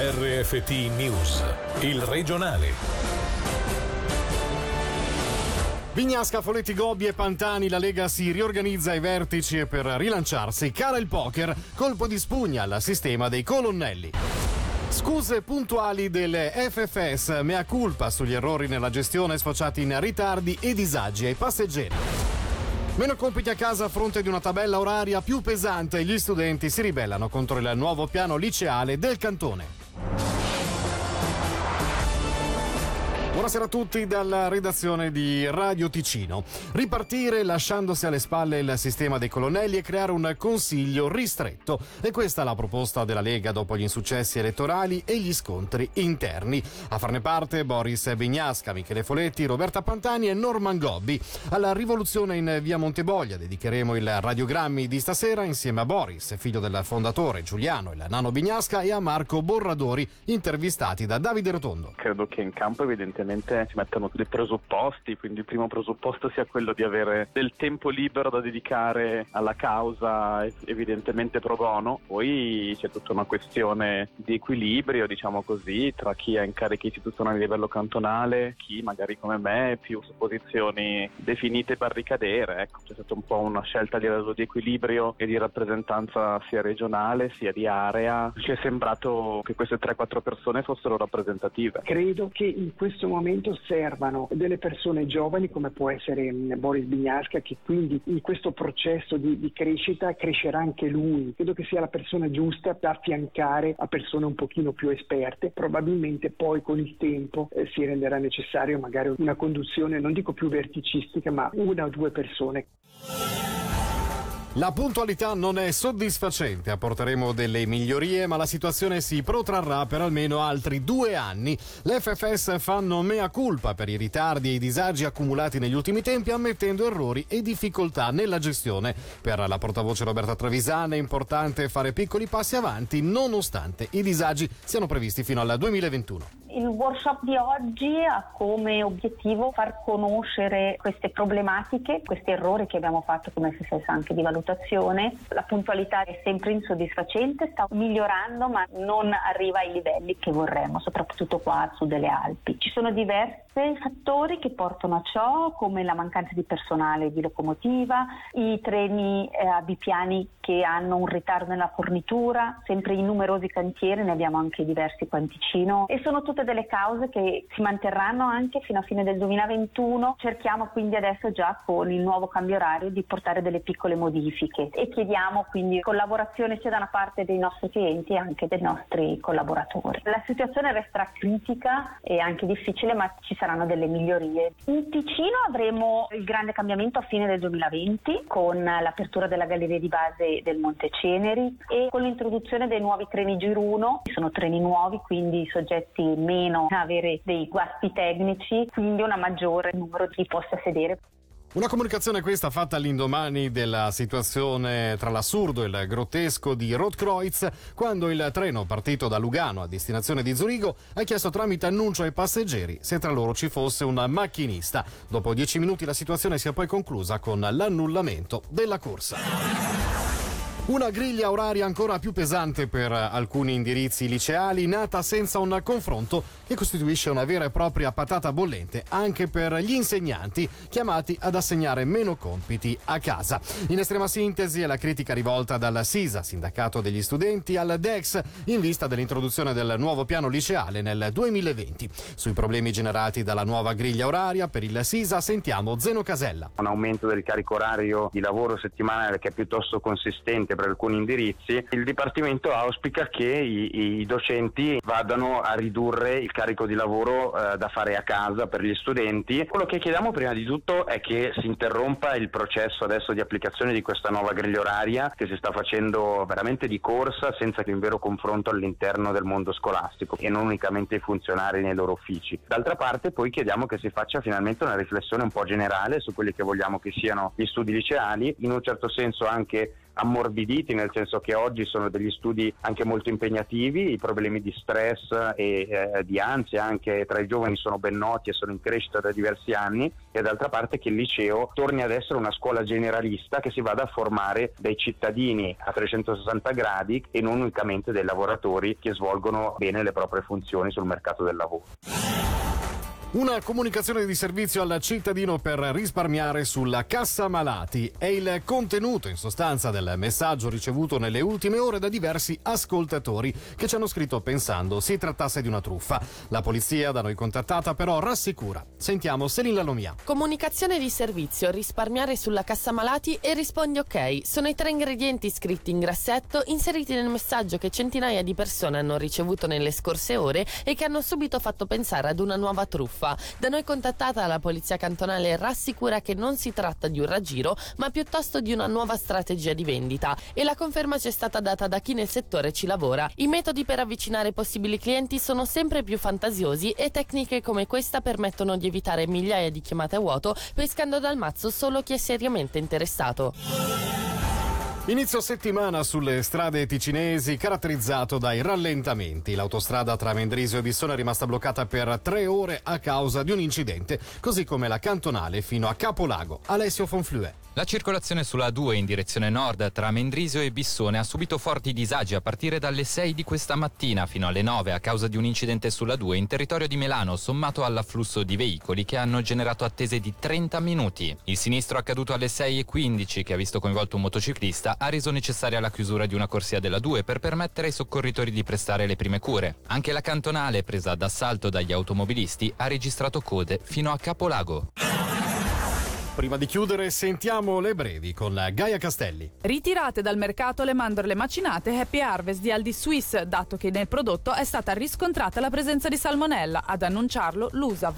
RFT News, il regionale. Vignasca, Foletti, Gobbi e Pantani, la Lega si riorganizza ai vertici e per rilanciarsi cara il poker, colpo di spugna al sistema dei colonnelli. Scuse puntuali delle FFS, mea culpa sugli errori nella gestione sfociati in ritardi e disagi ai passeggeri. Meno compiti a casa a fronte di una tabella oraria più pesante, gli studenti si ribellano contro il nuovo piano liceale del cantone. Buonasera a tutti dalla redazione di Radio Ticino. Ripartire lasciandosi alle spalle il sistema dei colonnelli e creare un consiglio ristretto. E questa è la proposta della Lega dopo gli insuccessi elettorali e gli scontri interni. A farne parte Boris Bignasca, Michele Foletti, Roberta Pantani e Norman Gobbi. Alla rivoluzione in via Monteboglia dedicheremo il radiogrammi di stasera insieme a Boris, figlio del fondatore Giuliano, il nano Bignasca, e a Marco Borradori, intervistati da Davide Rotondo. Credo che in campo evidentemente si mettano dei presupposti, quindi il primo presupposto sia quello di avere del tempo libero da dedicare alla causa evidentemente pro bono, poi c'è tutta una questione di equilibrio, diciamo così, tra chi ha incarichi istituzionali a livello cantonale, chi magari come me più su posizioni definite barricadere, ecco, c'è stata un po' una scelta a livello di equilibrio e di rappresentanza sia regionale sia di area, ci è sembrato che queste 3-4 persone fossero rappresentative. Credo che in questo momento momento servano delle persone giovani come può essere Boris Bignasca che quindi in questo processo di, di, crescita crescerà anche lui. Credo che sia la persona giusta da affiancare a persone un pochino più esperte. Probabilmente poi con il tempo eh, si renderà necessario magari una conduzione, non dico più verticistica, ma una o due persone. La puntualità non è soddisfacente, apporteremo delle migliorie, ma la situazione si protrarrà per almeno altri due anni. Le FFS fanno mea culpa per i ritardi e i disagi accumulati negli ultimi tempi, ammettendo errori e difficoltà nella gestione. Per la portavoce Roberta Trevisana è importante fare piccoli passi avanti, nonostante i disagi siano previsti fino al 2021. Il workshop di oggi ha come obiettivo far conoscere queste problematiche, questi errori che abbiamo fatto come FFS anche di valutazione. La puntualità è sempre insoddisfacente, sta migliorando ma non arriva ai livelli che vorremmo, soprattutto qua sud delle Alpi. Ci sono diversi fattori che portano a ciò, come la mancanza di personale di locomotiva, i treni eh, a bipiani che hanno un ritardo nella fornitura, sempre i numerosi cantieri, ne abbiamo anche diversi qua in Ticino e sono tutte delle cause che si manterranno anche fino a fine del 2021. Cerchiamo quindi adesso già con il nuovo cambio orario di portare delle piccole modifiche e chiediamo quindi collaborazione sia da una parte dei nostri clienti che anche dei nostri collaboratori. La situazione resterà critica e anche difficile ma ci saranno delle migliorie. In Ticino avremo il grande cambiamento a fine del 2020 con l'apertura della galleria di base del Monte Ceneri e con l'introduzione dei nuovi treni Giruno. Sono treni nuovi quindi soggetti meno avere dei guasti tecnici, quindi un maggiore numero di posti a sedere. Una comunicazione questa fatta all'indomani della situazione tra l'assurdo e il grottesco di Rotkreuz quando il treno partito da Lugano a destinazione di Zurigo ha chiesto tramite annuncio ai passeggeri se tra loro ci fosse un macchinista. Dopo dieci minuti la situazione si è poi conclusa con l'annullamento della corsa. Una griglia oraria ancora più pesante per alcuni indirizzi liceali, nata senza un confronto che costituisce una vera e propria patata bollente anche per gli insegnanti chiamati ad assegnare meno compiti a casa. In estrema sintesi è la critica rivolta dal SISA, sindacato degli studenti, al DEX in vista dell'introduzione del nuovo piano liceale nel 2020. Sui problemi generati dalla nuova griglia oraria per il SISA sentiamo Zeno Casella. Un aumento del carico orario di lavoro settimanale che è piuttosto consistente per alcuni indirizzi, il Dipartimento auspica che i, i docenti vadano a ridurre il carico di lavoro eh, da fare a casa per gli studenti. Quello che chiediamo prima di tutto è che si interrompa il processo adesso di applicazione di questa nuova griglia oraria che si sta facendo veramente di corsa senza che un vero confronto all'interno del mondo scolastico e non unicamente i funzionari nei loro uffici. D'altra parte poi chiediamo che si faccia finalmente una riflessione un po' generale su quelli che vogliamo che siano gli studi liceali, in un certo senso anche ammorbiditi, nel senso che oggi sono degli studi anche molto impegnativi, i problemi di stress e eh, di ansia anche tra i giovani sono ben noti e sono in crescita da diversi anni e d'altra parte che il liceo torni ad essere una scuola generalista che si vada a formare dei cittadini a 360 gradi e non unicamente dei lavoratori che svolgono bene le proprie funzioni sul mercato del lavoro. Una comunicazione di servizio al cittadino per risparmiare sulla cassa malati è il contenuto in sostanza del messaggio ricevuto nelle ultime ore da diversi ascoltatori che ci hanno scritto pensando si trattasse di una truffa. La polizia da noi contattata però rassicura. Sentiamo Selin Lalomia. Comunicazione di servizio, risparmiare sulla cassa malati e rispondi ok. Sono i tre ingredienti scritti in grassetto inseriti nel messaggio che centinaia di persone hanno ricevuto nelle scorse ore e che hanno subito fatto pensare ad una nuova truffa truffa. Da noi contattata la polizia cantonale rassicura che non si tratta di un raggiro, ma piuttosto di una nuova strategia di vendita e la conferma ci è stata data da chi nel settore ci lavora. I metodi per avvicinare possibili clienti sono sempre più fantasiosi e tecniche come questa permettono di evitare migliaia di chiamate a vuoto, pescando dal mazzo solo chi è seriamente interessato. Inizio settimana sulle strade ticinesi caratterizzato dai rallentamenti. L'autostrada tra Mendrisio e Bissone è rimasta bloccata per tre ore a causa di un incidente, così come la cantonale fino a Capolago. Alessio Fonflue. La circolazione sulla A2 in direzione nord tra Mendrisio e Bissone ha subito forti disagi a partire dalle 6 di questa mattina fino alle 9 a causa di un incidente sulla 2 in territorio di Milano sommato all'afflusso di veicoli che hanno generato attese di 30 minuti. Il sinistro accaduto alle 6.15 che ha visto coinvolto un motociclista ha reso necessaria la chiusura di una corsia della 2 per permettere ai soccorritori di prestare le prime cure. Anche la cantonale presa d'assalto dagli automobilisti ha registrato code fino a Capolago. Prima di chiudere sentiamo le brevi con Gaia Castelli. Ritirate dal mercato le mandorle macinate Happy Harvest di Aldi Swiss, dato che nel prodotto è stata riscontrata la presenza di salmonella, ad annunciarlo l'USAV.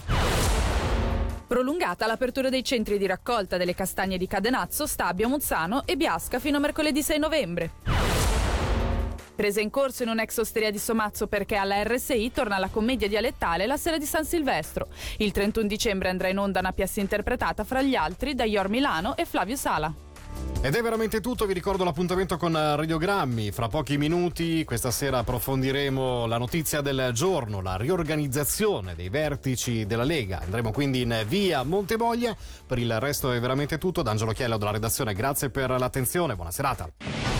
Prolungata l'apertura dei centri di raccolta delle castagne di Cadenazzo, Stabia, Muzzano e Biasca fino a mercoledì 6 novembre. Presa in corso in un'ex osteria di Somazzo perché alla RSI torna la commedia dialettale la sera di San Silvestro. Il 31 dicembre andrà in onda una pièce interpretata fra gli altri da Ior Milano e Flavio Sala. Ed è veramente tutto, vi ricordo l'appuntamento con Radiogrammi. Fra pochi minuti, questa sera approfondiremo la notizia del giorno, la riorganizzazione dei vertici della Lega. Andremo quindi in via Montevoglia. Per il resto è veramente tutto. D'Angelo Chiello della redazione, grazie per l'attenzione, buona serata